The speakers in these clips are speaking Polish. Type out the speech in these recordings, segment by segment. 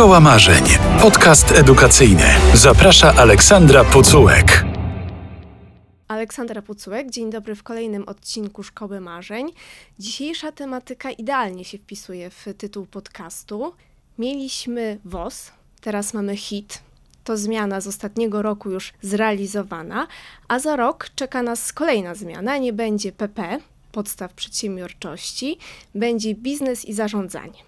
Szkoła Marzeń. Podcast edukacyjny. Zaprasza Aleksandra Pucułek. Aleksandra Pucułek, dzień dobry w kolejnym odcinku Szkoły Marzeń. Dzisiejsza tematyka idealnie się wpisuje w tytuł podcastu. Mieliśmy WOS, teraz mamy HIT. To zmiana z ostatniego roku już zrealizowana, a za rok czeka nas kolejna zmiana. Nie będzie PP, podstaw przedsiębiorczości, będzie biznes i zarządzanie.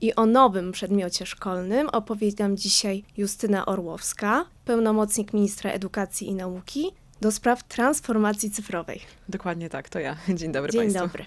I o nowym przedmiocie szkolnym opowie nam dzisiaj Justyna Orłowska, pełnomocnik ministra edukacji i nauki do spraw transformacji cyfrowej. Dokładnie tak, to ja. Dzień dobry Dzień Państwu. dobry.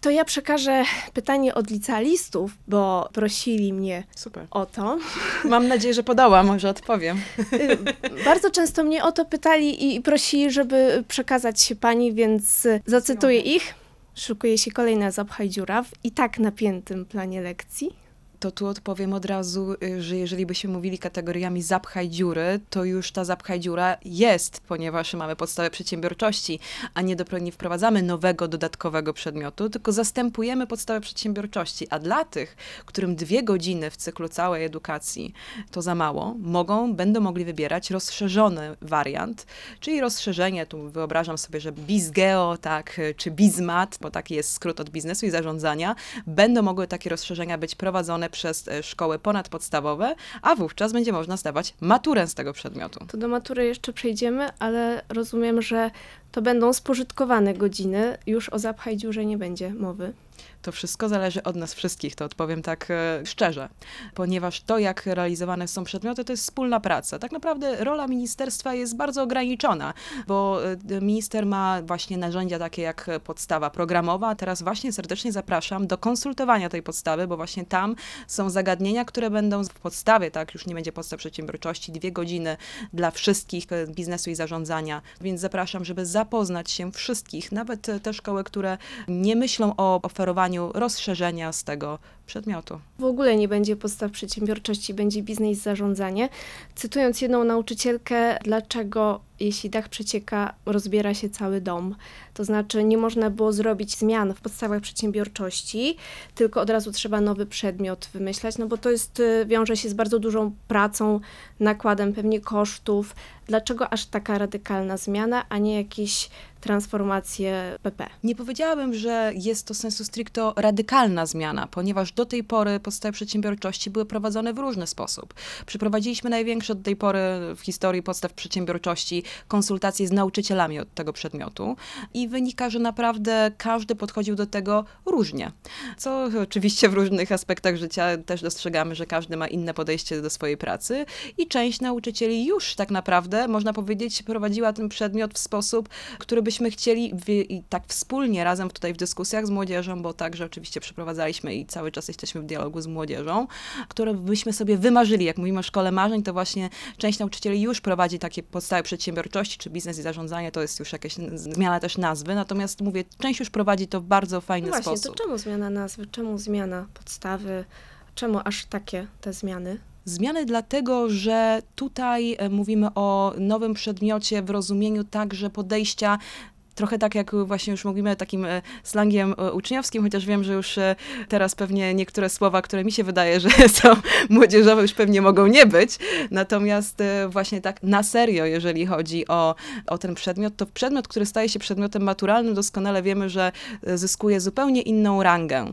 To ja przekażę pytanie od licealistów, bo prosili mnie Super. o to. Mam nadzieję, że podałam, może odpowiem. Y, Bardzo często mnie o to pytali i prosili, żeby przekazać się pani, więc zacytuję ich. Szykuje się kolejna zapchaj dziura w i tak napiętym planie lekcji. To tu odpowiem od razu, y, że jeżeli byśmy mówili kategoriami zapchaj dziury, to już ta zapchaj dziura jest, ponieważ mamy podstawę przedsiębiorczości, a nie, dopro- nie wprowadzamy nowego, dodatkowego przedmiotu, tylko zastępujemy podstawę przedsiębiorczości. A dla tych, którym dwie godziny w cyklu całej edukacji to za mało, mogą, będą mogli wybierać rozszerzony wariant, czyli rozszerzenie, tu wyobrażam sobie, że BizGeo, tak, czy BizMat, bo taki jest skrót od biznesu i zarządzania, będą mogły takie rozszerzenia być prowadzone przez e, szkoły ponadpodstawowe, a wówczas będzie można zdawać maturę z tego przedmiotu. To do matury jeszcze przejdziemy, ale rozumiem, że to będą spożytkowane godziny. Już o zapchaj dziurze nie będzie mowy. To wszystko zależy od nas wszystkich, to odpowiem tak e, szczerze, ponieważ to, jak realizowane są przedmioty, to jest wspólna praca. Tak naprawdę rola ministerstwa jest bardzo ograniczona, bo e, minister ma właśnie narzędzia takie jak podstawa programowa. Teraz właśnie serdecznie zapraszam do konsultowania tej podstawy, bo właśnie tam są zagadnienia, które będą w podstawie, tak, już nie będzie podstaw przedsiębiorczości, dwie godziny dla wszystkich e, biznesu i zarządzania, więc zapraszam, żeby zapoznać się wszystkich, nawet te szkoły, które nie myślą o oferowaniu rozszerzenia z tego przedmiotu. W ogóle nie będzie podstaw przedsiębiorczości, będzie biznes zarządzanie. Cytując jedną nauczycielkę, dlaczego jeśli dach przecieka, rozbiera się cały dom. To znaczy nie można było zrobić zmian w podstawach przedsiębiorczości, tylko od razu trzeba nowy przedmiot wymyślać, no bo to jest, y, wiąże się z bardzo dużą pracą, nakładem pewnie kosztów. Dlaczego aż taka radykalna zmiana, a nie jakieś transformacje PP? Nie powiedziałabym, że jest to sensu stricto radykalna zmiana, ponieważ do tej pory podstawy przedsiębiorczości były prowadzone w różny sposób. Przeprowadziliśmy największe do tej pory w historii podstaw przedsiębiorczości konsultacje z nauczycielami od tego przedmiotu i wynika, że naprawdę każdy podchodził do tego różnie. Co oczywiście w różnych aspektach życia też dostrzegamy, że każdy ma inne podejście do swojej pracy i część nauczycieli już tak naprawdę, można powiedzieć, prowadziła ten przedmiot w sposób, który byśmy chcieli i tak wspólnie razem tutaj w dyskusjach z młodzieżą, bo także oczywiście przeprowadzaliśmy i cały czas jesteśmy w dialogu z młodzieżą, które byśmy sobie wymarzyli. Jak mówimy o szkole marzeń, to właśnie część nauczycieli już prowadzi takie podstawy przedsiębiorczości, czy biznes i zarządzanie, to jest już jakaś zmiana też nazwy, natomiast mówię, część już prowadzi to w bardzo fajny No właśnie, sposób. to czemu zmiana nazwy, czemu zmiana podstawy, czemu aż takie te zmiany? Zmiany dlatego, że tutaj e, mówimy o nowym przedmiocie w rozumieniu także podejścia. Trochę tak jak właśnie już mówimy takim e, slangiem e, uczniowskim, chociaż wiem, że już e, teraz pewnie niektóre słowa, które mi się wydaje, że są młodzieżowe, już pewnie mogą nie być. Natomiast właśnie tak na serio, jeżeli chodzi o, o ten przedmiot, to przedmiot, który staje się przedmiotem maturalnym, doskonale wiemy, że zyskuje zupełnie inną rangę.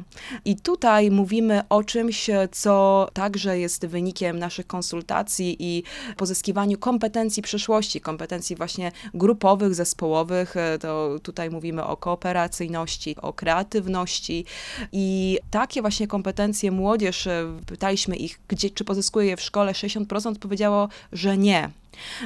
I tutaj mówimy o czymś, co także jest wynikiem naszych konsultacji i pozyskiwaniu kompetencji przyszłości, kompetencji właśnie grupowych, zespołowych. E, Tutaj mówimy o kooperacyjności, o kreatywności i takie właśnie kompetencje młodzież, e, pytaliśmy ich, gdzie, czy pozyskuje je w szkole, 60% powiedziało, że nie.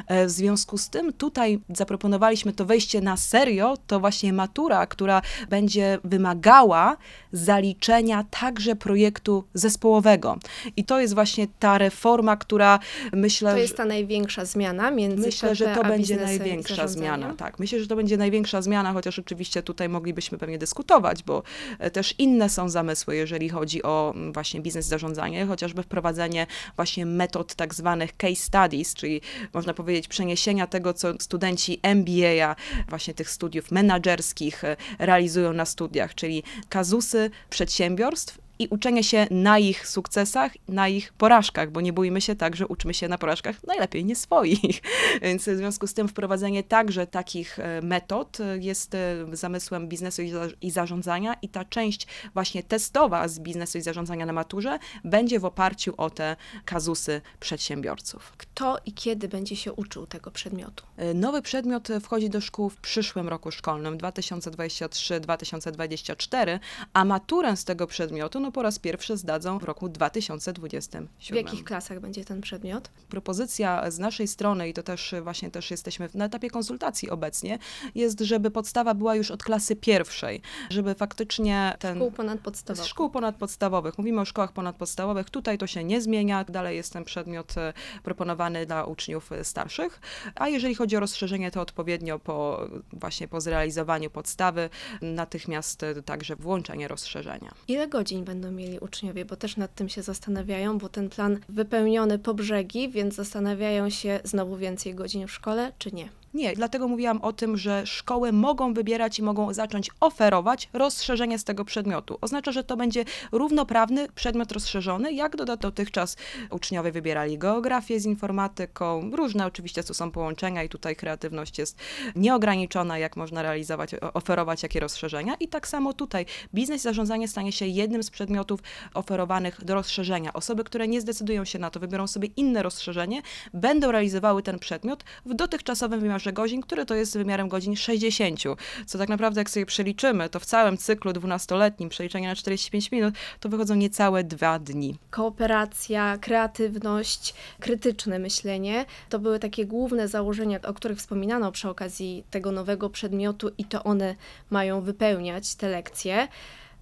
E, W związku z tym tutaj zaproponowaliśmy to wejście na serio, to właśnie matura, która będzie wymagała zaliczenia także projektu zespołowego. I to jest właśnie ta reforma, która myślę, To jest ta największa zmiana między Myślę, że to będzie największa zmiana. Tak, myślę, że to będzie największa zmiana, chociaż oczywiście tutaj moglibyśmy pewnie dyskutować, bo e, też inne są zamysły, jeżeli chodzi o właśnie biznes zarządzanie, chociażby wprowadzenie właśnie metod tak zwanych case studies, czyli można powiedzieć przeniesienia tego, co studenci MBA, właśnie tych studiów menedżerskich e, realizują na studiach, czyli kazusy przedsiębiorstw i uczenie się na ich sukcesach, na ich porażkach, bo nie bójmy się tak, że uczymy się na porażkach najlepiej nie swoich. Więc w związku z tym wprowadzenie także takich e, metod e, jest e, zamysłem biznesu i za- i zarządzania i ta część właśnie testowa z biznesu i zarządzania na maturze będzie w oparciu o te kazusy przedsiębiorców. Kto i kiedy będzie się uczył tego przedmiotu? Nowy przedmiot wchodzi do szkół w przyszłym roku szkolnym 2023-2024, a maturę z tego przedmiotu no, po raz pierwszy zdadzą w roku 2027. W jakich klasach będzie ten przedmiot? Propozycja z naszej strony, i to też właśnie też jesteśmy na etapie konsultacji obecnie, jest, żeby podstawa była już od klasy pierwszej, żeby faktycznie ten... Szkół ponadpodstawowych. szkół ponadpodstawowych. Mówimy o szkołach ponadpodstawowych. Tutaj to się nie zmienia. Dalej jest ten przedmiot e, proponowany dla uczniów e, starszych. A jeżeli chodzi o rozszerzenie, to odpowiednio po, właśnie po zrealizowaniu podstawy natychmiast e, także włączenie rozszerzenia. Ile godzin będą mieli uczniowie? Bo też nad tym się zastanawiają, bo ten plan wypełniony po brzegi, więc zastanawiają się znowu więcej godzin w szkole, czy nie. Nie, dlatego mówiłam o tym, że szkoły mogą wybierać i mogą zacząć oferować rozszerzenie z tego przedmiotu. Oznacza, że to będzie równoprawny przedmiot rozszerzony, jak do- dotychczas uczniowie wybierali geografię z informatyką. Różne oczywiście to są połączenia i tutaj kreatywność jest nieograniczona, jak można realizować, oferować jakie rozszerzenia. I tak samo tutaj biznes i zarządzanie stanie się jednym z przedmiotów oferowanych do rozszerzenia. Osoby, które nie zdecydują się na to, wybiorą sobie inne rozszerzenie, będą realizowały ten przedmiot w dotychczasowym wymiarze godzin, który to jest wymiarem godzin 60. Co tak naprawdę, jak sobie przeliczymy, to w całym cyklu 12-letnim, przeliczenie na 45 minut, to wychodzą niecałe dwa dni. Kooperacja, kreatywność, krytyczne myślenie to były takie główne założenia, o których wspominano przy okazji tego nowego przedmiotu, i to one mają wypełniać te lekcje.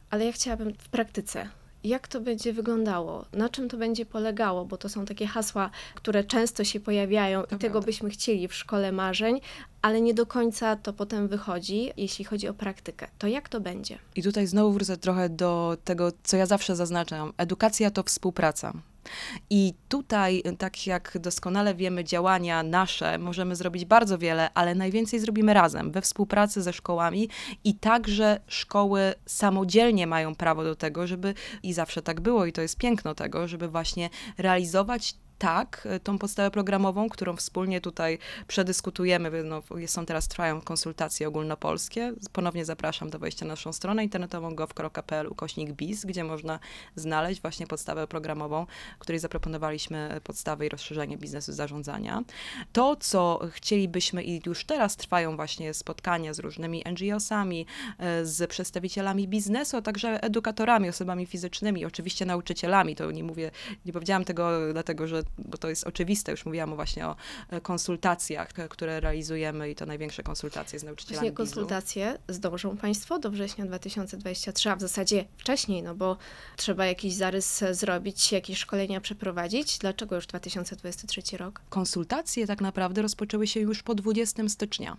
Ale ja chciałabym w praktyce. Jak to będzie wyglądało? Na czym to będzie polegało? Bo to są takie hasła, które często się pojawiają i tego byśmy chcieli w szkole marzeń, ale nie do końca to potem wychodzi, jeśli chodzi o praktykę. To jak to będzie? I tutaj znowu wrócę trochę do tego, co ja zawsze zaznaczam. Edukacja to współpraca. I tutaj, tak jak doskonale wiemy, działania nasze możemy zrobić bardzo wiele, ale najwięcej zrobimy razem, we współpracy ze szkołami. I także szkoły samodzielnie mają prawo do tego, żeby, i zawsze tak było, i to jest piękno tego, żeby właśnie realizować tak, e, tą podstawę programową, którą wspólnie tutaj przedyskutujemy. No, są teraz, trwają konsultacje ogólnopolskie. Ponownie zapraszam do wejścia na naszą stronę internetową gov.pl ukośnik BIS, gdzie można znaleźć właśnie podstawę programową, której zaproponowaliśmy podstawę i rozszerzenie biznesu zarządzania. To, co chcielibyśmy i już teraz trwają właśnie spotkania z różnymi NGO-sami, e, z przedstawicielami biznesu, a także edukatorami, osobami fizycznymi, oczywiście nauczycielami. To nie mówię, nie powiedziałam tego dlatego, że bo to jest oczywiste, już mówiłam właśnie o e, konsultacjach, e, które realizujemy i to największe konsultacje z nauczycielami Właśnie konsultacje zdążą Państwo do września 2023, a w zasadzie wcześniej, no bo trzeba jakiś zarys zrobić, jakieś szkolenia przeprowadzić. Dlaczego już 2023 rok? Konsultacje tak naprawdę rozpoczęły się już po 20 stycznia.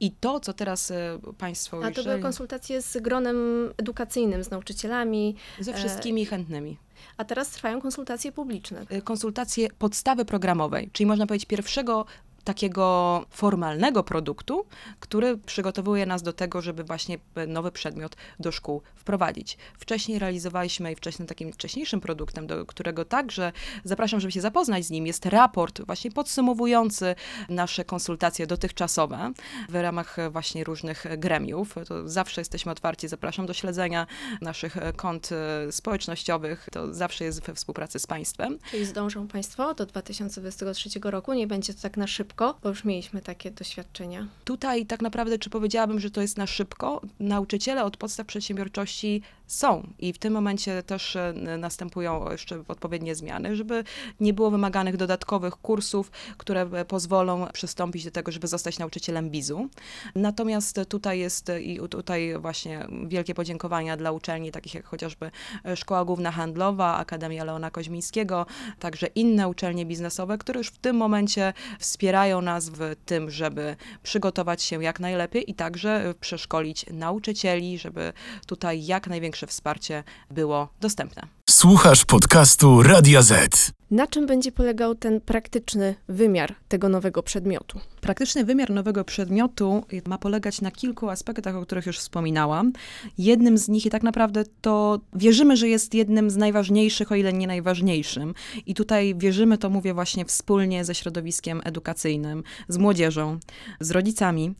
I to, co teraz e, Państwo A to były jeżeli- konsultacje z gronem edukacyjnym, z nauczycielami, ze e, wszystkimi chętnymi. a teraz trwają konsultacje publiczne. Konsultacje podstawy programowej, czyli można powiedzieć pierwszego takiego formalnego produktu, który przygotowuje nas do tego, żeby właśnie nowy przedmiot do szkół wprowadzić. Wcześniej realizowaliśmy i wcześniej takim wcześniejszym produktem, do którego także zapraszam, żeby się zapoznać z nim, jest raport właśnie podsumowujący nasze konsultacje dotychczasowe w ramach właśnie różnych gremiów. To zawsze jesteśmy otwarci, zapraszam do śledzenia naszych kont e, społecznościowych. To zawsze jest we współpracy z państwem. Czyli zdążą Państwo do 2023 roku. Nie będzie to tak na szybko, bo już mieliśmy takie doświadczenia. Tutaj tak naprawdę, czy powiedziałabym, że to jest na szybko? Nauczyciele od podstaw przedsiębiorczości są i w tym momencie też e, następują jeszcze odpowiednie zmiany, żeby nie było wymaganych dodatkowych kursów, które e, pozwolą przystąpić do tego, żeby zostać nauczycielem bizu. Natomiast tutaj jest e, i tutaj właśnie wielkie podziękowania dla uczelni, takich jak chociażby Szkoła Główna Handlowa, Akademia Leona Koźmińskiego, także inne uczelnie biznesowe, które już w tym momencie wspierają nas w tym, żeby przygotować się jak najlepiej i także przeszkolić nauczycieli, żeby tutaj jak największe wsparcie było dostępne. Słuchasz podcastu Radia Z. Na czym będzie polegał ten praktyczny wymiar tego nowego przedmiotu? Praktyczny wymiar nowego przedmiotu ma polegać na kilku aspektach, o których już wspominałam. Jednym z nich i tak naprawdę to wierzymy, że jest jednym z najważniejszych, o ile nie najważniejszym. I tutaj wierzymy, to mówię właśnie wspólnie ze środowiskiem edukacyjnym, z młodzieżą, z rodzicami,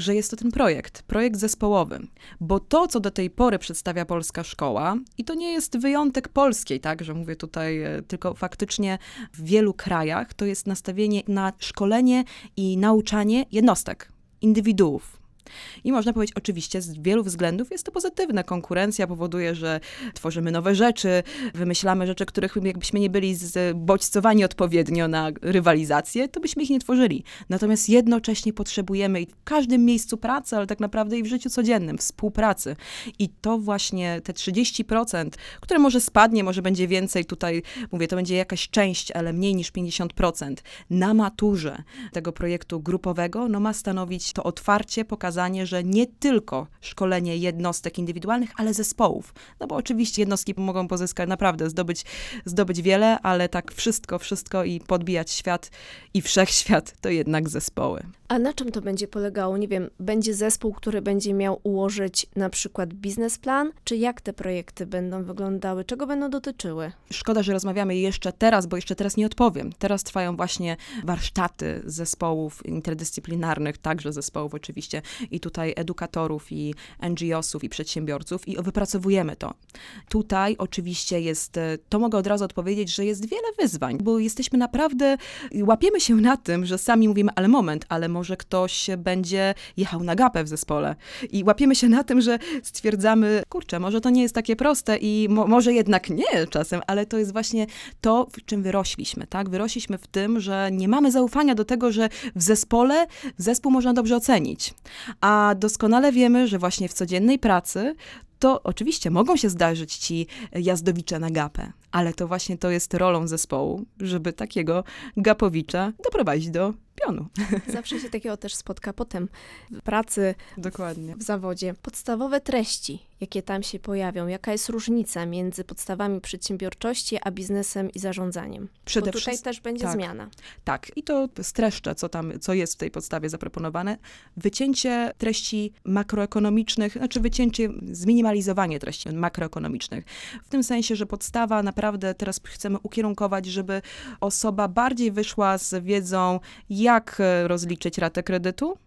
że jest to ten projekt, projekt zespołowy. Bo to, co do tej pory przedstawia polska szkoła, i to nie jest wyjątek polskiej, tak, że mówię tutaj, e, tylko faktycznie w wielu krajach to jest nastawienie na szkolenie i nauczanie jednostek, indywiduów. I można powiedzieć, oczywiście z wielu względów jest to pozytywne. Konkurencja powoduje, że tworzymy nowe rzeczy, wymyślamy rzeczy, których jakbyśmy nie byli bodźcowani odpowiednio na rywalizację, to byśmy ich nie tworzyli. Natomiast jednocześnie potrzebujemy w każdym miejscu pracy, ale tak naprawdę i w życiu codziennym, współpracy. I to właśnie te 30%, które może spadnie, może będzie więcej, tutaj mówię, to będzie jakaś część, ale mniej niż 50% na maturze tego projektu grupowego, no ma stanowić to otwarcie, pokazanie pokazanie, że nie tylko szkolenie jednostek indywidualnych, ale zespołów. No bo oczywiście jednostki mogą pozyskać naprawdę, zdobyć, zdobyć wiele, ale tak wszystko, wszystko i podbijać świat i wszechświat to jednak zespoły. A na czym to będzie polegało? Nie wiem, będzie zespół, który będzie miał ułożyć na przykład biznesplan, czy jak te projekty będą wyglądały, czego będą dotyczyły? Szkoda, że rozmawiamy jeszcze teraz, bo jeszcze teraz nie odpowiem. Teraz trwają właśnie warsztaty zespołów interdyscyplinarnych, także zespołów oczywiście, i tutaj edukatorów, i NGO-sów, i przedsiębiorców, i wypracowujemy to. Tutaj oczywiście jest, to mogę od razu odpowiedzieć, że jest wiele wyzwań, bo jesteśmy naprawdę, łapiemy się na tym, że sami mówimy, ale moment, ale może ktoś będzie jechał na gapę w zespole. I łapiemy się na tym, że stwierdzamy, kurczę, może to nie jest takie proste i mo może jednak nie czasem, ale to jest właśnie to, w czym wyrośliśmy, tak? Wyrośliśmy w tym, że nie mamy zaufania do tego, że w zespole zespół można dobrze ocenić. A doskonale wiemy, że właśnie w codziennej pracy to oczywiście mogą się zdarzyć ci jazdowicze na gapę, ale to właśnie to jest rolą zespołu, żeby takiego gapowicza doprowadzić do pionu. Zawsze się takiego też spotka potem w pracy, Dokładnie. w zawodzie. Podstawowe treści, jakie tam się pojawią, jaka jest różnica między podstawami przedsiębiorczości, a biznesem i zarządzaniem? Przede Bo tutaj wszystkim- też będzie tak. zmiana. Tak, i to streszczę, co tam, co jest w tej podstawie zaproponowane. Wycięcie treści makroekonomicznych, znaczy wycięcie, zminimalizowanie treści makroekonomicznych. W tym sensie, że podstawa naprawdę teraz chcemy ukierunkować, żeby osoba bardziej wyszła z wiedzą, jak e, rozliczyć ratę kredytu,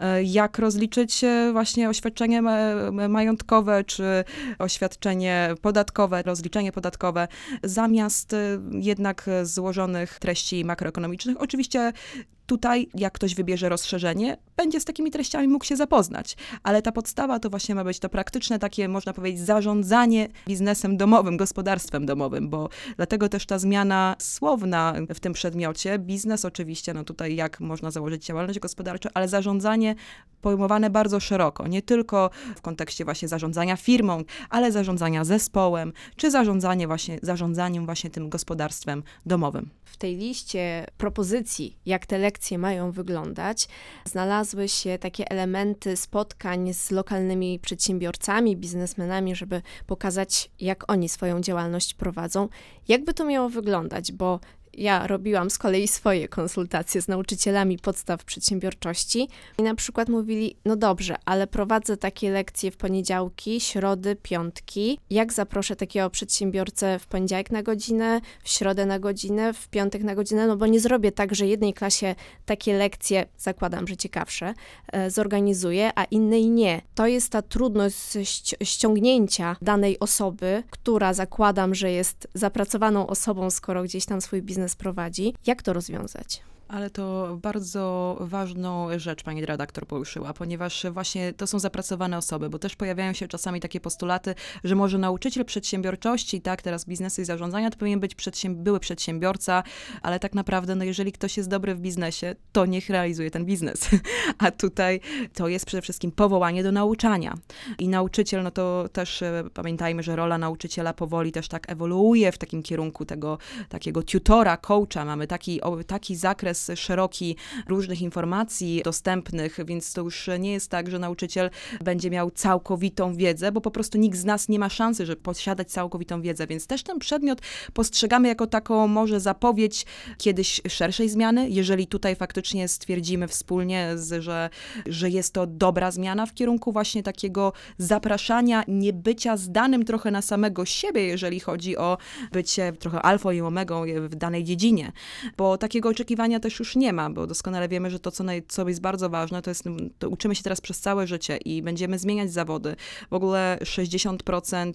e, jak rozliczyć e, właśnie oświadczenie ma- majątkowe czy oświadczenie podatkowe, rozliczenie podatkowe, zamiast jednak złożonych treści makroekonomicznych. Oczywiście tutaj, jak ktoś wybierze rozszerzenie, będzie z takimi treściami mógł się zapoznać. Ale ta podstawa to właśnie ma być to praktyczne, takie można powiedzieć, zarządzanie biznesem domowym, gospodarstwem domowym, bo dlatego też ta zmiana słowna w tym przedmiocie, biznes oczywiście, no tutaj jak można założyć działalność gospodarczą, ale zarządzanie pojmowane bardzo szeroko, nie tylko w kontekście właśnie zarządzania firmą, ale zarządzania zespołem, czy zarządzanie właśnie, zarządzaniem właśnie tym gospodarstwem domowym. W tej liście propozycji, jak te lekcje mają wyglądać, znalazły się takie elementy spotkań z lokalnymi przedsiębiorcami, biznesmenami, żeby pokazać, jak oni swoją działalność prowadzą. Jakby to miało wyglądać, bo ja robiłam z kolei swoje konsultacje z nauczycielami podstaw przedsiębiorczości i na przykład mówili, no dobrze, ale prowadzę takie lekcje w poniedziałki, środy, piątki. Jak zaproszę takiego przedsiębiorcę w poniedziałek na godzinę, w środę na godzinę, w piątek na godzinę, no bo nie zrobię tak, że jednej klasie takie lekcje, zakładam, że ciekawsze, e, zorganizuję, a innej nie. To jest ta trudność ści- ściągnięcia danej osoby, która zakładam, że jest zapracowaną osobą, skoro gdzieś tam swój biznes prowadzi. Jak to rozwiązać? Ale to bardzo ważną rzecz pani redaktor poruszyła, ponieważ właśnie to są zapracowane osoby, bo też pojawiają się czasami takie postulaty, że może nauczyciel przedsiębiorczości, tak, teraz biznesu i zarządzania, to powinien być przedsięb- były przedsiębiorca, ale tak naprawdę, no jeżeli ktoś jest dobry w biznesie, to niech realizuje ten biznes. A tutaj to jest przede wszystkim powołanie do nauczania. I nauczyciel, no to też e, pamiętajmy, że rola nauczyciela powoli też tak ewoluuje w takim kierunku tego takiego tutora, coacha. Mamy taki, o, taki zakres zakres szeroki różnych informacji dostępnych, więc to już nie jest tak, że nauczyciel będzie miał całkowitą wiedzę, bo po prostu nikt z nas nie ma szansy, żeby posiadać całkowitą wiedzę, więc też ten przedmiot postrzegamy jako taką może zapowiedź kiedyś szerszej zmiany, jeżeli tutaj faktycznie stwierdzimy wspólnie, że, że jest to dobra zmiana w kierunku właśnie takiego zapraszania, nie bycia zdanym trochę na samego siebie, jeżeli chodzi o bycie trochę alfą i omegą w danej dziedzinie, bo takiego oczekiwania też już nie ma, bo doskonale wiemy, że to, co, naj, co jest bardzo ważne, to jest, to uczymy się teraz przez całe życie i będziemy zmieniać zawody. W ogóle 60%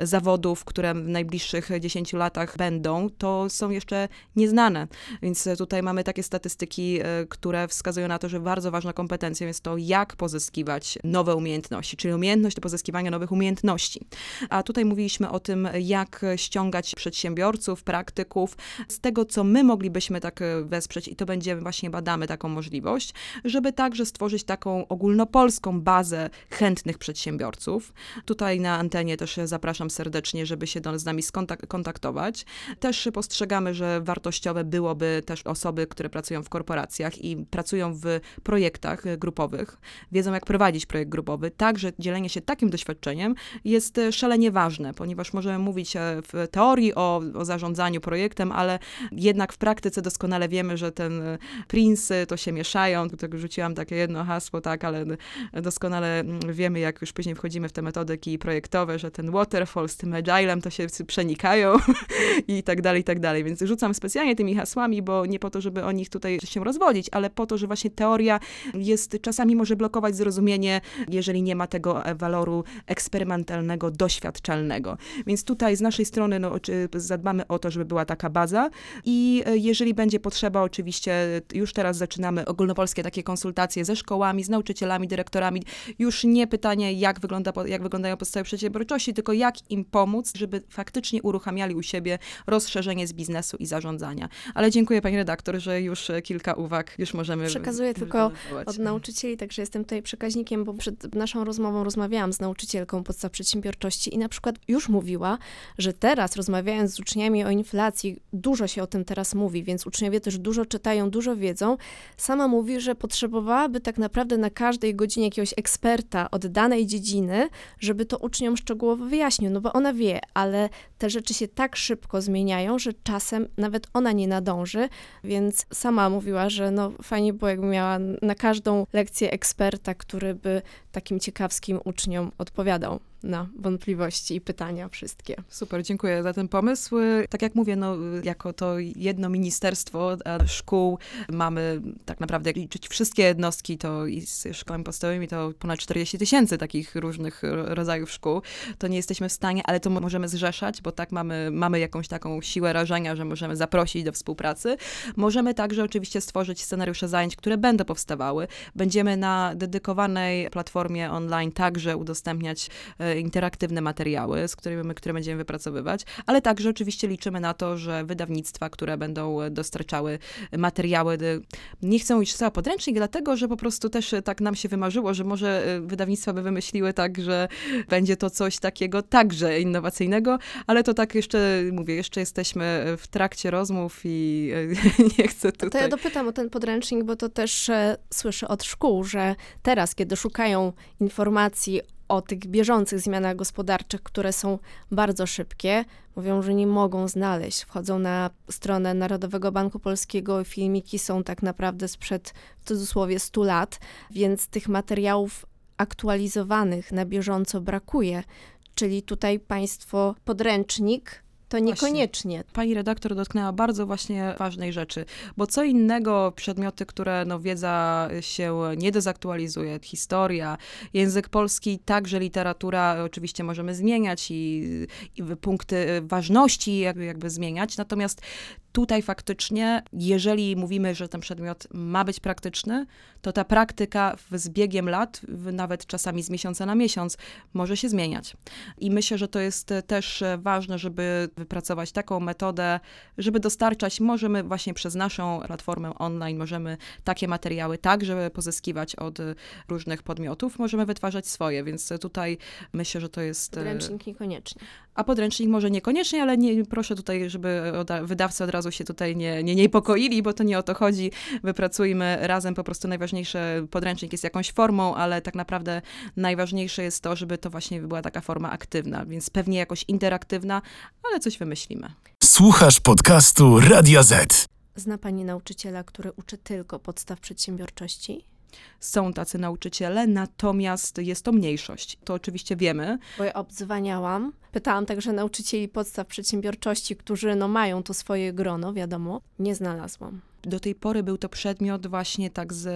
y, zawodów, które w najbliższych 10 latach będą, to są jeszcze nieznane, więc tutaj mamy takie statystyki, y, które wskazują na to, że bardzo ważna kompetencja jest to, jak pozyskiwać nowe umiejętności, czyli umiejętność do pozyskiwania nowych umiejętności. A tutaj mówiliśmy o tym, jak ściągać przedsiębiorców, praktyków, z tego, co my moglibyśmy tak e, wesprzeć i to będziemy, właśnie badamy taką możliwość, żeby także stworzyć taką ogólnopolską bazę chętnych przedsiębiorców. Tutaj na antenie też zapraszam serdecznie, żeby się do, z nami skontak kontaktować. Też postrzegamy, że wartościowe byłoby też osoby, które pracują w korporacjach i pracują w projektach grupowych, wiedzą jak prowadzić projekt grupowy. Także dzielenie się takim doświadczeniem jest szalenie ważne, ponieważ możemy mówić e, w teorii o, o zarządzaniu projektem, ale jednak w praktyce doskonale wiemy, że ten e, Prince to się mieszają. Tutaj rzuciłam takie jedno hasło, tak, ale doskonale mm, wiemy, jak już później wchodzimy w te metodyki projektowe, że ten waterfall z tym agilem to się przenikają i tak dalej, i tak dalej. Więc rzucam specjalnie tymi hasłami, bo nie po to, żeby o nich tutaj się rozwodzić, ale po to, że właśnie teoria jest czasami może blokować zrozumienie, jeżeli nie ma tego e, waloru eksperymentalnego, doświadczalnego. Więc tutaj z naszej strony no, zadbamy o to, żeby była taka baza i e, jeżeli będzie potrzeba, oczywiście już teraz zaczynamy ogólnopolskie takie konsultacje ze szkołami, z nauczycielami, dyrektorami. Już nie pytanie, jak, wygląda, jak wyglądają podstawy przedsiębiorczości, tylko jak im pomóc, żeby faktycznie uruchamiali u siebie rozszerzenie z biznesu i zarządzania. Ale dziękuję pani redaktor, że już e, kilka uwag już możemy Przekazuję tylko od nauczycieli, także jestem tutaj przekaźnikiem, bo przed naszą rozmową rozmawiałam z nauczycielką podstaw przedsiębiorczości i na przykład już mówiła, że teraz rozmawiając z uczniami o inflacji, dużo się o tym teraz mówi, więc uczniowie też dużo czytają, dużo wiedzą. Sama mówi, że potrzebowałaby tak naprawdę na każdej godzinie jakiegoś eksperta od danej dziedziny, żeby to uczniom szczegółowo wyjaśnił, no bo ona wie, ale te rzeczy się tak szybko zmieniają, że czasem nawet ona nie nadąży, więc sama mówiła, że no fajnie było, jakby miała na każdą lekcję eksperta, który by takim ciekawskim uczniom odpowiadał na wątpliwości i pytania wszystkie. Super, dziękuję za ten pomysł. Tak jak mówię, no, jako to jedno ministerstwo szkół mamy tak naprawdę, jak liczyć wszystkie jednostki, to i z szkołami podstawowymi to ponad 40 tysięcy takich różnych rodzajów szkół. To nie jesteśmy w stanie, ale to możemy zrzeszać, bo tak mamy, mamy jakąś taką siłę rażenia, że możemy zaprosić do współpracy. Możemy także oczywiście stworzyć scenariusze zajęć, które będą powstawały. Będziemy na dedykowanej platformie online także udostępniać e, interaktywne materiały, z którymi, które będziemy wypracowywać, ale także oczywiście liczymy na to, że wydawnictwa, które będą dostarczały materiały, nie chcę mówić cały podręcznik, dlatego, że po prostu też tak nam się wymarzyło, że może e, wydawnictwa by wymyśliły tak, że będzie to coś takiego także innowacyjnego, ale to tak jeszcze, mówię, jeszcze jesteśmy w trakcie rozmów i e, nie chcę tutaj... To ja dopytam o ten podręcznik, bo to też e, słyszę od szkół, że teraz, kiedy szukają informacji o tych bieżących zmianach gospodarczych, które są bardzo szybkie, mówią, że nie mogą znaleźć. Wchodzą na stronę Narodowego Banku Polskiego, filmiki są tak naprawdę sprzed w cudzysłowie 100 lat, więc tych materiałów aktualizowanych na bieżąco brakuje. Czyli tutaj państwo podręcznik to niekoniecznie. Właśnie. Pani redaktor dotknęła bardzo właśnie ważnej rzeczy, bo co innego przedmioty, które no, wiedza się nie dezaktualizuje, historia, język polski, także literatura oczywiście możemy zmieniać i, i punkty ważności jakby, jakby zmieniać, natomiast tutaj faktycznie, jeżeli mówimy, że ten przedmiot ma być praktyczny, to ta praktyka z biegiem lat, nawet czasami z miesiąca na miesiąc, może się zmieniać. I myślę, że to jest też ważne, żeby wypracować taką metodę, żeby dostarczać, możemy właśnie przez naszą platformę online, możemy takie materiały także pozyskiwać od różnych podmiotów, możemy wytwarzać swoje, więc tutaj myślę, że to jest... y, Podręcznik niekoniecznie. a podręcznik może niekoniecznie, ale nie, proszę tutaj, żeby oda- wydawcy od razu się tutaj nie, nie niepokoili, bo to nie o to chodzi. Wypracujmy razem po prostu najważniejsze. Podręcznik jest jakąś formą, ale tak naprawdę najważniejsze jest to, żeby to właśnie była taka forma aktywna, więc pewnie jakoś interaktywna, ale coś wymyślimy. Słuchasz podcastu Radia Z. Zna pani nauczyciela, który uczy tylko podstaw przedsiębiorczości? Są tacy nauczyciele, natomiast jest to mniejszość. To oczywiście wiemy. Bo ja obdzwaniałam, pytałam także nauczycieli podstaw przedsiębiorczości, którzy no mają to swoje grono, wiadomo. Nie znalazłam. Do tej pory był to przedmiot właśnie tak z,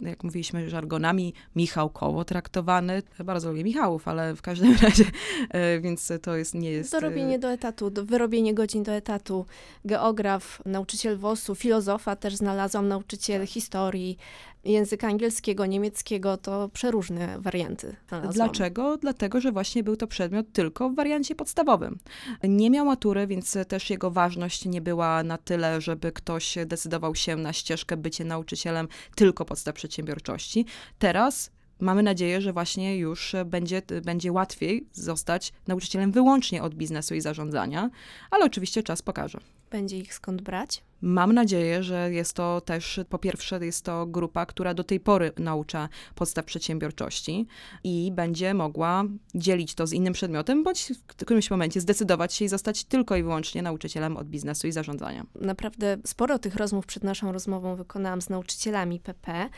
jak mówiliśmy, żargonami Michałkowo traktowany. Bardzo lubię Michałów, ale w każdym razie, e, więc to jest, nie jest... e, Dorobienie do etatu, do, wyrobienie godzin do etatu, geograf, nauczyciel WOS-u, filozofa też znalazłam, nauczyciel historii, języka angielskiego, niemieckiego, to przeróżne warianty znalazłam. Dlaczego? Dlatego, że właśnie był to przedmiot tylko w wariancie podstawowym. Nie miał matury, więc też jego ważność nie była na tyle, żeby ktoś decydował się na ścieżkę bycie nauczycielem tylko podstaw przedsiębiorczości. Teraz mamy nadzieję, że właśnie już będzie, będzie łatwiej zostać nauczycielem wyłącznie od biznesu i zarządzania, ale oczywiście czas pokaże. Będzie ich skąd brać? Mam nadzieję, że jest to też, po pierwsze, jest to grupa, która do tej pory naucza podstaw przedsiębiorczości i będzie mogła dzielić to z innym przedmiotem, bądź w którymś momencie zdecydować się i zostać tylko i wyłącznie nauczycielem od biznesu i zarządzania. Naprawdę sporo tych rozmów przed naszą rozmową wykonałam z nauczycielami PP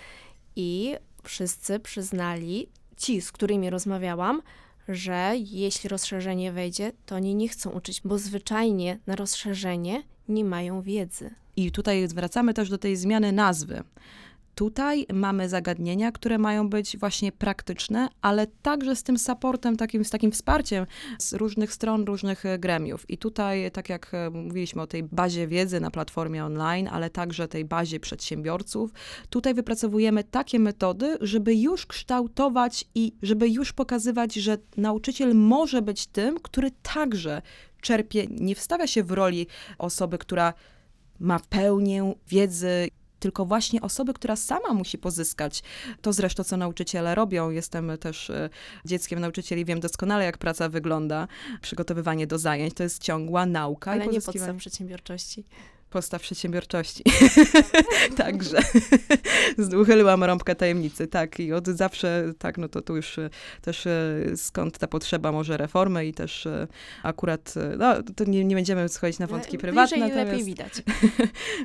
i wszyscy przyznali, ci, z którymi rozmawiałam, że jeśli rozszerzenie wejdzie, to oni nie chcą uczyć, bo zwyczajnie na rozszerzenie nie mają wiedzy. I tutaj wracamy też do tej zmiany nazwy. Tutaj mamy zagadnienia, które mają być właśnie praktyczne, ale także z tym supportem, takim, z takim wsparciem z różnych stron, różnych e, gremiów. I tutaj, tak jak e, mówiliśmy o tej bazie wiedzy na platformie online, ale także tej bazie przedsiębiorców, tutaj wypracowujemy takie metody, żeby już kształtować i żeby już pokazywać, że nauczyciel może być tym, który także czerpie, nie wstawia się w roli osoby, która ma pełnię wiedzy, tylko właśnie osoby, która sama musi pozyskać. To zresztą, co nauczyciele robią. Jestem też e, dzieckiem nauczycieli, wiem doskonale, jak praca wygląda. Przygotowywanie do zajęć to jest ciągła nauka. Ale i nie podstaw przedsiębiorczości. Podstaw przedsiębiorczości. Także uchyliłam rąbkę tajemnicy, tak. I od zawsze, tak, no to tu już e, też e, skąd ta potrzeba może reformy i też e, akurat, no to nie, nie będziemy schodzić na wątki Ale prywatne. Bliżej lepiej widać.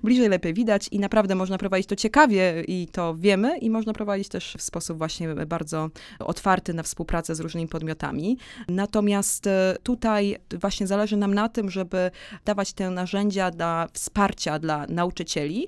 bliżej lepiej widać i naprawdę można prowadzić to ciekawie i to wiemy i można prowadzić też w sposób właśnie bardzo otwarty na współpracę z różnymi podmiotami. Natomiast tutaj właśnie zależy nam na tym, żeby dawać te narzędzia dla wsparcia dla nauczycieli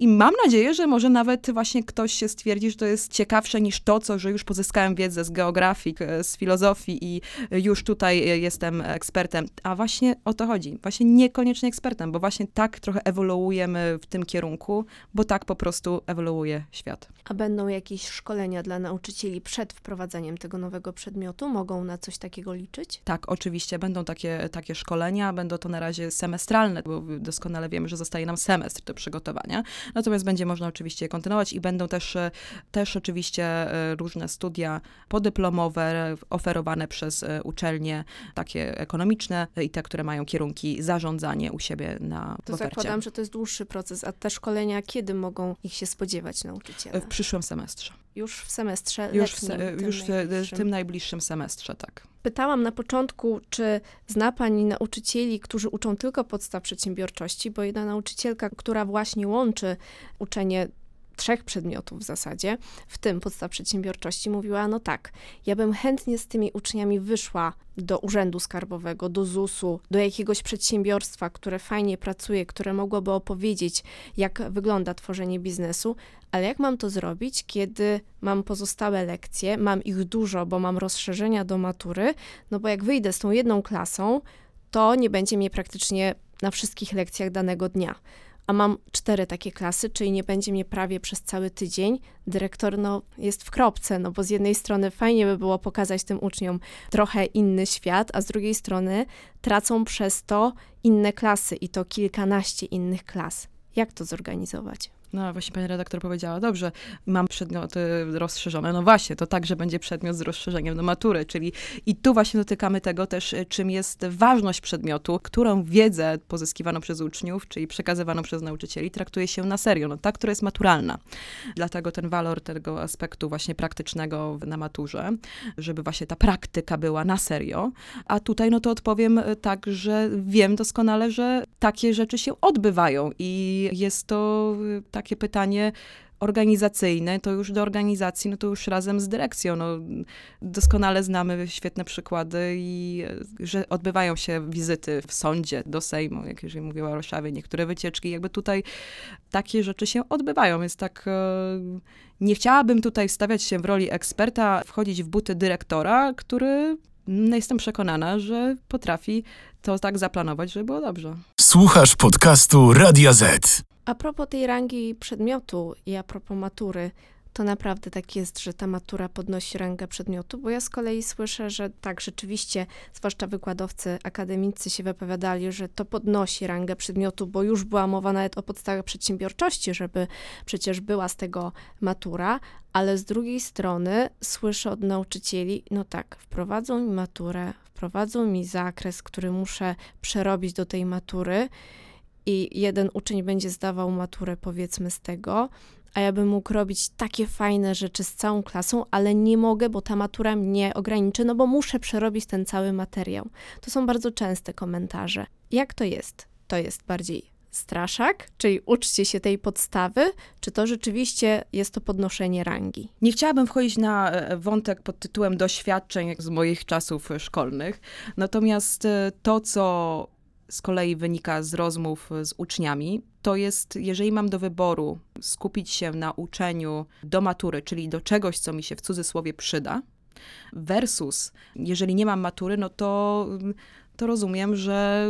i mam nadzieję, że może nawet właśnie ktoś się stwierdzi, że to jest ciekawsze niż to, co, że już pozyskałem wiedzę z geografii, z filozofii i już tutaj e, jestem ekspertem. A właśnie o to chodzi. Właśnie niekoniecznie ekspertem, bo właśnie tak trochę ewoluujemy w tym kierunku, bo tak po prostu ewoluuje świat. A będą jakieś szkolenia dla nauczycieli przed wprowadzeniem tego nowego przedmiotu? Mogą na coś takiego liczyć? Tak, oczywiście będą takie, takie szkolenia, będą to na razie semestralne, bo doskonale wiemy, że zostaje nam semestr do przygotowania. Natomiast będzie można oczywiście kontynuować i będą też, e, też oczywiście e, różne studia podyplomowe oferowane przez e, uczelnie, takie ekonomiczne i te, które mają kierunki zarządzanie u siebie na To ofercie. zakładam, że to jest dłuższy proces, a te szkolenia, kiedy mogą ich się spodziewać nauczyciele? W przyszłym semestrze. Już w semestrze Już, w, letnim, se, tym już w, w najbliższym. tym najbliższym semestrze, tak. Pytałam na początku, czy zna Pani nauczycieli, którzy uczą tylko podstaw przedsiębiorczości, bo jedna nauczycielka, która właśnie łączy uczenie trzech przedmiotów w zasadzie, w tym podstaw przedsiębiorczości, mówiła, no tak, ja bym chętnie z tymi uczniami wyszła do urzędu skarbowego, do ZUS-u, do jakiegoś przedsiębiorstwa, które fajnie pracuje, które mogłoby opowiedzieć, jak wygląda tworzenie biznesu, ale jak mam to zrobić, kiedy mam pozostałe lekcje, mam ich dużo, bo mam rozszerzenia do matury, no bo jak wyjdę z tą jedną klasą, to nie będzie mnie praktycznie na wszystkich lekcjach danego dnia. A mam cztery takie klasy, czyli nie będzie mnie prawie przez cały tydzień, dyrektor no, jest w kropce, no bo z jednej strony fajnie by było pokazać tym uczniom trochę inny świat, a z drugiej strony tracą przez to inne klasy i to kilkanaście innych klas. Jak to zorganizować? No właśnie pani redaktor powiedziała, dobrze, mam przedmioty rozszerzone. No właśnie, to także będzie przedmiot z rozszerzeniem do matury, czyli i tu właśnie dotykamy tego też, y, czym jest ważność przedmiotu, którą wiedzę pozyskiwaną przez uczniów, czyli przekazywaną przez nauczycieli, traktuje się na serio, no ta, która jest maturalna. Dlatego ten walor tego aspektu właśnie praktycznego na maturze, żeby właśnie ta praktyka była na serio. A tutaj no to odpowiem y, tak, że wiem doskonale, że takie rzeczy się odbywają i jest to tak takie pytanie organizacyjne, to już do organizacji, no to już razem z dyrekcją. No, doskonale znamy świetne przykłady i że odbywają się wizyty w sądzie do Sejmu, jak jeżeli mówiła o Warszawie, niektóre wycieczki, jakby tutaj takie rzeczy się odbywają, więc tak e, nie chciałabym tutaj stawiać się w roli eksperta, wchodzić w buty dyrektora, który no, jestem przekonana, że potrafi to tak zaplanować, żeby było dobrze. Słuchasz podcastu Radio Z. A propos tej rangi przedmiotu i a propos matury, to naprawdę tak jest, że ta matura podnosi rangę przedmiotu, bo ja z kolei słyszę, że tak, rzeczywiście, zwłaszcza wykładowcy akademicy się wypowiadali, że to podnosi rangę przedmiotu, bo już była mowa nawet o podstawach przedsiębiorczości, żeby przecież była z tego matura, ale z drugiej strony słyszę od nauczycieli, no tak, wprowadzą mi maturę, wprowadzą mi zakres, który muszę przerobić do tej matury i jeden uczeń będzie zdawał maturę, powiedzmy, z tego, a ja bym mógł robić takie fajne rzeczy z całą klasą, ale nie mogę, bo ta matura mnie ograniczy, no bo muszę przerobić ten cały materiał. To są bardzo częste komentarze. Jak to jest? To jest bardziej straszak, czyli uczcie się tej podstawy, czy to rzeczywiście jest to podnoszenie rangi? Nie chciałabym wchodzić na e, wątek pod tytułem doświadczeń z moich czasów szkolnych, natomiast e, to, co z kolei wynika z rozmów z uczniami, to jest, jeżeli mam do wyboru skupić się na uczeniu do matury, czyli do czegoś, co mi się w cudzysłowie przyda, versus jeżeli nie mam matury, no to to rozumiem, że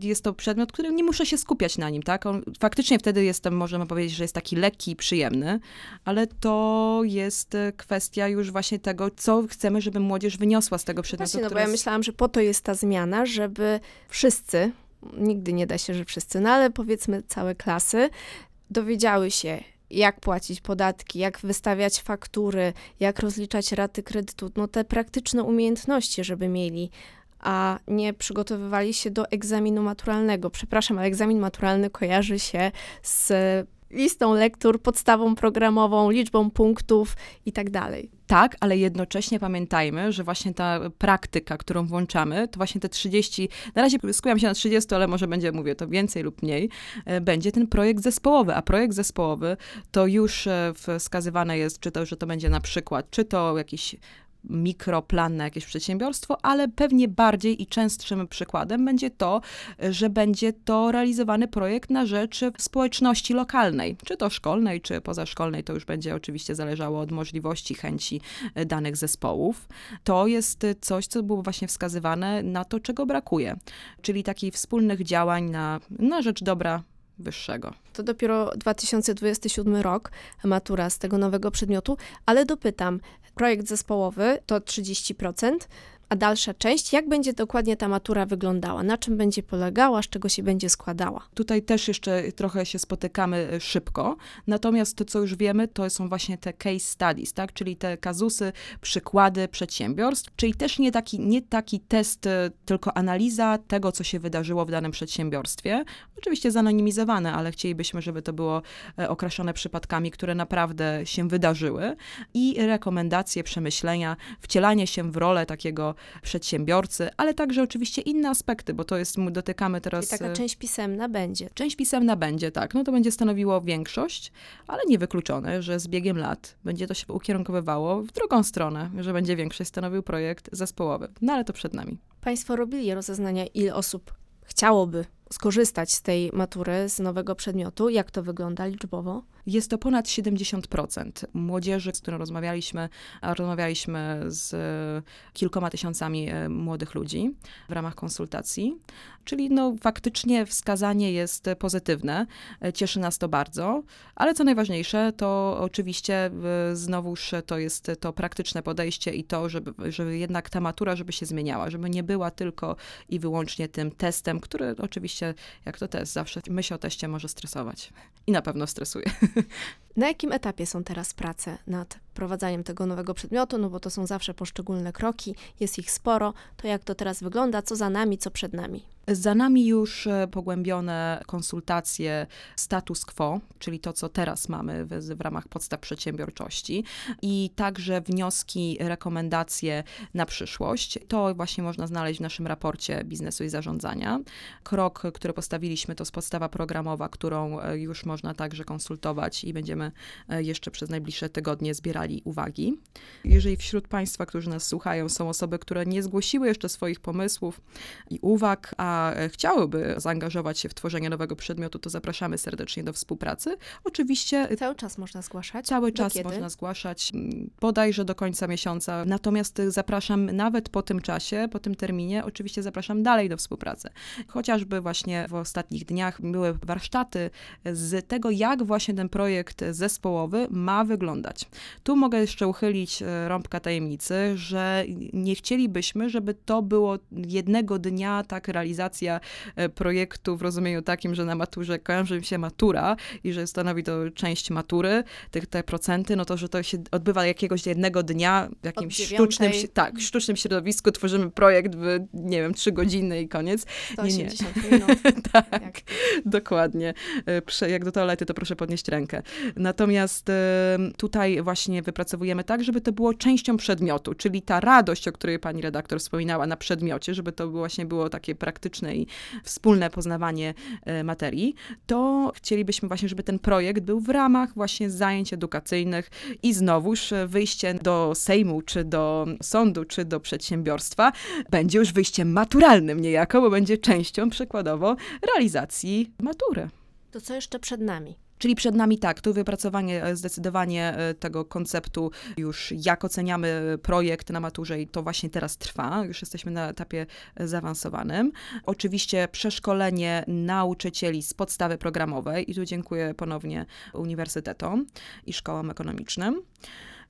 jest to przedmiot, który nie muszę się skupiać na nim, tak? On, faktycznie wtedy jestem, możemy powiedzieć, że jest taki lekki i przyjemny, ale to jest kwestia już właśnie tego, co chcemy, żeby młodzież wyniosła z tego przedmiotu. Właśnie, no bo ja myślałam, że po to jest ta zmiana, żeby wszyscy, nigdy nie da się, że wszyscy, no ale powiedzmy całe klasy, dowiedziały się, jak płacić podatki, jak wystawiać faktury, jak rozliczać raty kredytu, no te praktyczne umiejętności, żeby mieli a nie przygotowywali się do egzaminu maturalnego. Przepraszam, ale egzamin maturalny kojarzy się z listą lektur, podstawą programową, liczbą punktów i tak dalej. Tak, ale jednocześnie pamiętajmy, że właśnie ta praktyka, którą włączamy, to właśnie te 30, na razie skupiam się na 30, ale może będzie, mówię, to więcej lub mniej, e, będzie ten projekt zespołowy, a projekt zespołowy to już e, wskazywane jest, czy to, że to będzie na przykład, czy to jakiś mikroplan na jakieś przedsiębiorstwo, ale pewnie bardziej i częstszym przykładem będzie to, że będzie to realizowany projekt na rzecz społeczności lokalnej, czy to szkolnej, czy pozaszkolnej, to już będzie oczywiście zależało od możliwości, chęci danych zespołów. To jest coś, co było właśnie wskazywane na to, czego brakuje, czyli takich wspólnych działań na, na rzecz dobra wyższego. To dopiero 2027 rok, matura z tego nowego przedmiotu, ale dopytam, projekt zespołowy to 30%, a dalsza część, jak będzie dokładnie ta matura wyglądała, na czym będzie polegała, z czego się będzie składała. Tutaj też jeszcze trochę się spotykamy e, szybko, natomiast to, co już wiemy, to są właśnie te case studies, tak? czyli te kazusy, przykłady przedsiębiorstw, czyli też nie taki, nie taki test, e, tylko analiza tego, co się wydarzyło w danym przedsiębiorstwie. Oczywiście zanonimizowane, ale chcielibyśmy, żeby to było e, określone przypadkami, które naprawdę się wydarzyły i rekomendacje, przemyślenia, wcielanie się w rolę takiego przedsiębiorcy, ale także oczywiście inne aspekty, bo to jest, dotykamy teraz... Czyli taka e, część pisemna będzie. Część pisemna będzie, tak. No to będzie stanowiło większość, ale niewykluczone, że z biegiem lat będzie to się ukierunkowywało w drugą stronę, że będzie większość stanowił projekt zespołowy. No ale to przed nami. Państwo robili rozeznania, ile osób chciałoby skorzystać z tej matury, z nowego przedmiotu. Jak to wygląda liczbowo? Jest to ponad 70% młodzieży, z którą rozmawialiśmy, rozmawialiśmy z kilkoma tysiącami e, młodych ludzi w ramach konsultacji. Czyli no, faktycznie wskazanie jest pozytywne, e, cieszy nas to bardzo, ale co najważniejsze, to oczywiście e, znowuż to jest to praktyczne podejście i to, żeby, żeby jednak ta matura, żeby się zmieniała, żeby nie była tylko i wyłącznie tym testem, który oczywiście, jak to test, zawsze myśl o teście może stresować. I na pewno stresuje. Na jakim etapie są teraz prace nad wprowadzaniem tego nowego przedmiotu? No bo to są zawsze poszczególne kroki, jest ich sporo. To jak to teraz wygląda? Co za nami, co przed nami? Za nami już e, pogłębione konsultacje status quo, czyli to, co teraz mamy w, w, ramach podstaw przedsiębiorczości, i także wnioski, rekomendacje na przyszłość. To właśnie można znaleźć w naszym raporcie biznesu i zarządzania. Krok, który postawiliśmy, to jest podstawa programowa, którą e, już można także konsultować i będziemy e, jeszcze przez najbliższe tygodnie zbierali uwagi. Jeżeli wśród Państwa, którzy nas słuchają, są osoby, które nie zgłosiły jeszcze swoich pomysłów i uwag, a E, chciałyby zaangażować się w tworzenie nowego przedmiotu, to zapraszamy serdecznie do współpracy. Oczywiście. Cały czas można zgłaszać? Cały czas kiedy? można zgłaszać, bodajże do końca miesiąca. Natomiast zapraszam nawet po tym czasie, po tym terminie, oczywiście zapraszam dalej do współpracy. Chociażby właśnie w ostatnich dniach były warsztaty z tego, jak właśnie ten projekt zespołowy ma wyglądać. Tu mogę jeszcze uchylić e, rąbka tajemnicy, że nie chcielibyśmy, żeby to było jednego dnia tak realizacja realizacja e, projektu w rozumieniu takim, że na maturze kojarzy się matura i że stanowi to część matury, te, te procenty, no to, że to się odbywa jakiegoś jednego dnia w jakimś sztucznym, tak, sztucznym środowisku, tworzymy projekt w, nie wiem, trzy godziny i koniec. 180 nie, nie. minut. tak, jak? dokładnie. E, jak do toalety, to proszę podnieść rękę. Natomiast e, tutaj właśnie wypracowujemy tak, żeby to było częścią przedmiotu, czyli ta radość, o której pani redaktor wspominała na przedmiocie, żeby to właśnie było takie praktyczne i wspólne poznawanie e, materii, to chcielibyśmy właśnie, żeby ten projekt był w ramach właśnie zajęć edukacyjnych i znowuż wyjście do Sejmu, czy do sądu, czy do przedsiębiorstwa będzie już wyjściem maturalnym niejako, bo będzie częścią przykładowo realizacji matury. To co jeszcze przed nami? Czyli przed nami tak, tu wypracowanie e, zdecydowanie e, tego konceptu, już jak oceniamy projekt na maturze i to właśnie teraz trwa, już jesteśmy na etapie e, zaawansowanym. Oczywiście przeszkolenie nauczycieli z podstawy programowej i tu dziękuję ponownie uniwersytetom i szkołom ekonomicznym.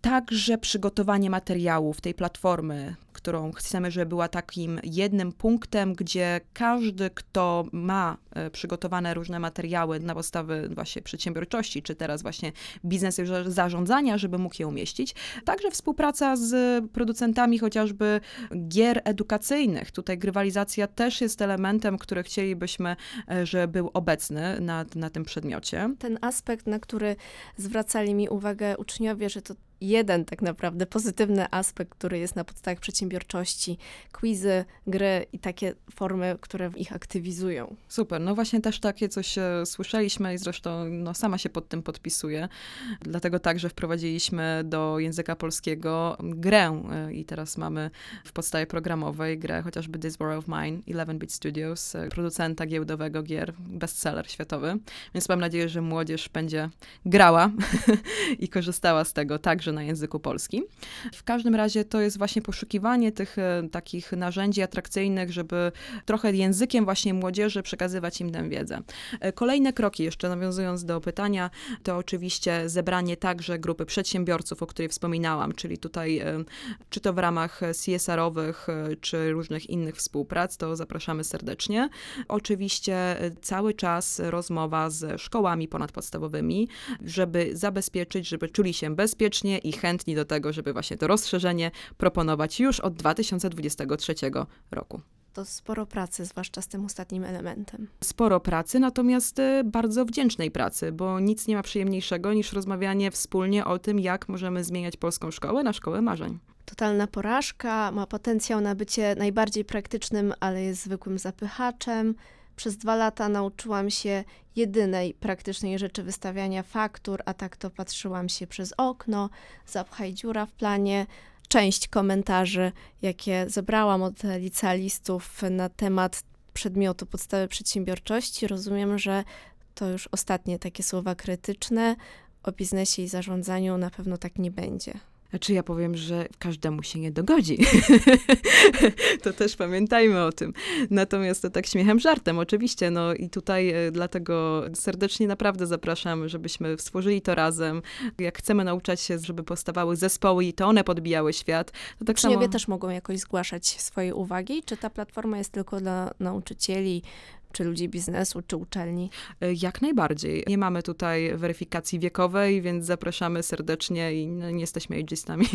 Także przygotowanie materiałów tej platformy, którą chcemy, żeby była takim jednym punktem, gdzie każdy, kto ma e, przygotowane różne materiały na podstawy właśnie przedsiębiorczości, czy teraz właśnie biznesu zarządzania, żeby mógł je umieścić. Także współpraca z producentami chociażby gier edukacyjnych. Tutaj grywalizacja też jest elementem, który chcielibyśmy, e, żeby był obecny na, na tym przedmiocie. Ten aspekt, na który zwracali mi uwagę uczniowie, że to jeden tak naprawdę pozytywny aspekt, który jest na podstawach przedsiębiorczości, quizy, gry i takie formy, które ich aktywizują. Super, no właśnie też takie coś e, słyszeliśmy i zresztą no, sama się pod tym podpisuję. Dlatego także wprowadziliśmy do języka polskiego grę e, i teraz mamy w podstawie programowej grę chociażby This War of Mine, 11-Bit Studios, e, producenta giełdowego gier, bestseller światowy. Więc mam nadzieję, że młodzież będzie grała i korzystała z tego także na języku polskim. W każdym razie to jest właśnie poszukiwanie tych e, takich narzędzi atrakcyjnych, żeby trochę językiem właśnie młodzieży przekazywać im tę wiedzę. E, kolejne kroki, jeszcze nawiązując do pytania, to oczywiście zebranie także grupy przedsiębiorców, o której wspominałam, czyli tutaj e, czy to w ramach CSR-owych, czy różnych innych współprac, to zapraszamy serdecznie. Oczywiście cały czas rozmowa z szkołami ponadpodstawowymi, żeby zabezpieczyć, żeby czuli się bezpiecznie i chętni do tego, żeby właśnie to rozszerzenie proponować już od 2023 roku. To sporo pracy, zwłaszcza z tym ostatnim elementem. Sporo pracy, natomiast y, bardzo wdzięcznej pracy, bo nic nie ma przyjemniejszego niż rozmawianie wspólnie o tym, jak możemy zmieniać polską szkołę na szkołę marzeń. Totalna porażka ma potencjał na bycie najbardziej praktycznym, ale jest zwykłym zapychaczem. Przez dwa lata nauczyłam się jedynej praktycznej rzeczy wystawiania faktur, a tak to patrzyłam się przez okno, zapchaj dziura w planie. Część komentarzy, jakie zebrałam od licealistów na temat przedmiotu podstawy przedsiębiorczości, rozumiem, że to już ostatnie takie słowa krytyczne. O biznesie i zarządzaniu na pewno tak nie będzie. Znaczy ja powiem, że każdemu się nie dogodzi. to też pamiętajmy o tym. Natomiast to tak śmiechem, żartem, oczywiście. No i tutaj e, dlatego serdecznie naprawdę zapraszamy, żebyśmy stworzyli to razem. Jak chcemy nauczać się, żeby powstawały zespoły i to one podbijały świat, to tak Uczniowie samo... też mogą jakoś zgłaszać swoje uwagi? Czy ta platforma jest tylko dla nauczycieli, czy ludzi biznesu, czy uczelni? E, Jak najbardziej. Nie mamy tutaj weryfikacji wiekowej, więc zapraszamy serdecznie i nie jesteśmy ageistami.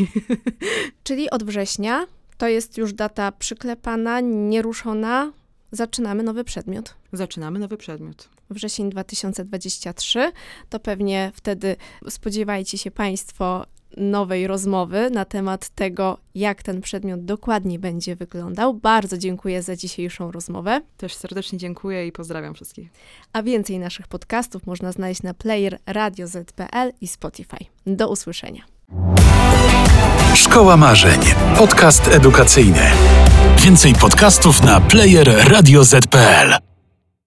Czyli od września to jest już data przyklepana, nieruszona. Zaczynamy nowy przedmiot. Zaczynamy nowy przedmiot. Wrzesień 2023. To pewnie wtedy spodziewajcie się Państwo nowej rozmowy na temat tego, jak ten przedmiot dokładnie będzie wyglądał. Bardzo dziękuję za dzisiejszą rozmowę. Też serdecznie dziękuję i pozdrawiam wszystkich. A więcej naszych podcastów można znaleźć na player Radio Z.pl i Spotify. Do usłyszenia. Szkoła Marzeń. Podcast edukacyjny. Więcej podcastów na player radioz.pl.